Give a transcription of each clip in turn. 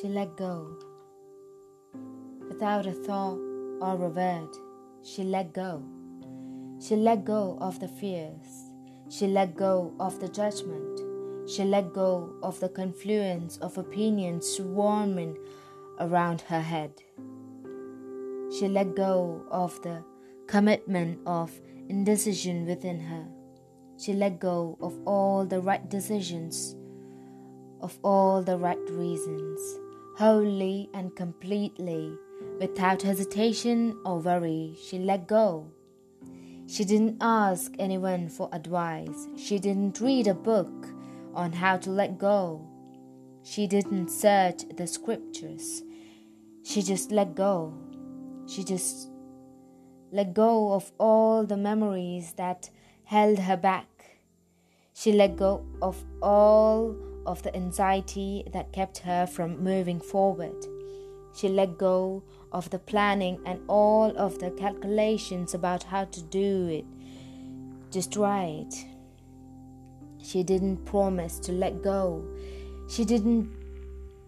She let go. Without a thought or a word, she let go. She let go of the fears. She let go of the judgment. She let go of the confluence of opinions swarming around her head. She let go of the commitment of indecision within her. She let go of all the right decisions, of all the right reasons, wholly and completely, without hesitation or worry. She let go. She didn't ask anyone for advice. She didn't read a book on how to let go. She didn't search the scriptures. She just let go. She just let go of all the memories that held her back. She let go of all of the anxiety that kept her from moving forward. She let go of the planning and all of the calculations about how to do it just right. She didn't promise to let go. She didn't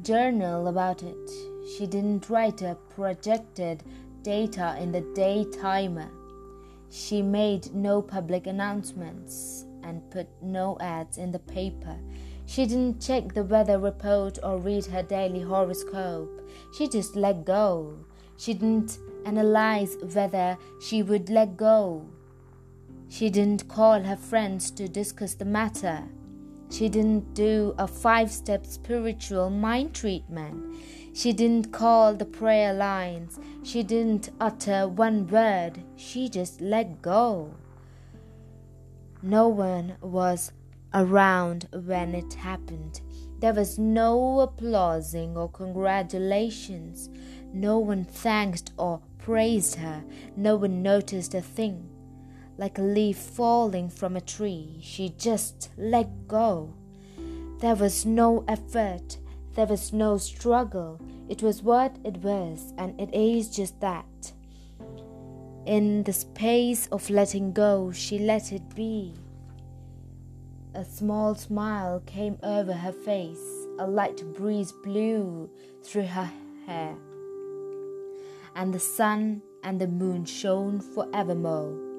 journal about it. She didn't write a projected data in the day timer. She made no public announcements and put no ads in the paper. She didn't check the weather report or read her daily horoscope. She just let go. She didn't analyze whether she would let go. She didn't call her friends to discuss the matter. She didn't do a five step spiritual mind treatment. She didn't call the prayer lines. She didn't utter one word. She just let go. No one was around when it happened. There was no applauding or congratulations. No one thanked or praised her. No one noticed a thing. Like a leaf falling from a tree, she just let go. There was no effort. There was no struggle. It was what it was, and it is just that. In the space of letting go, she let it be. A small smile came over her face. A light breeze blew through her hair. And the sun and the moon shone forevermore.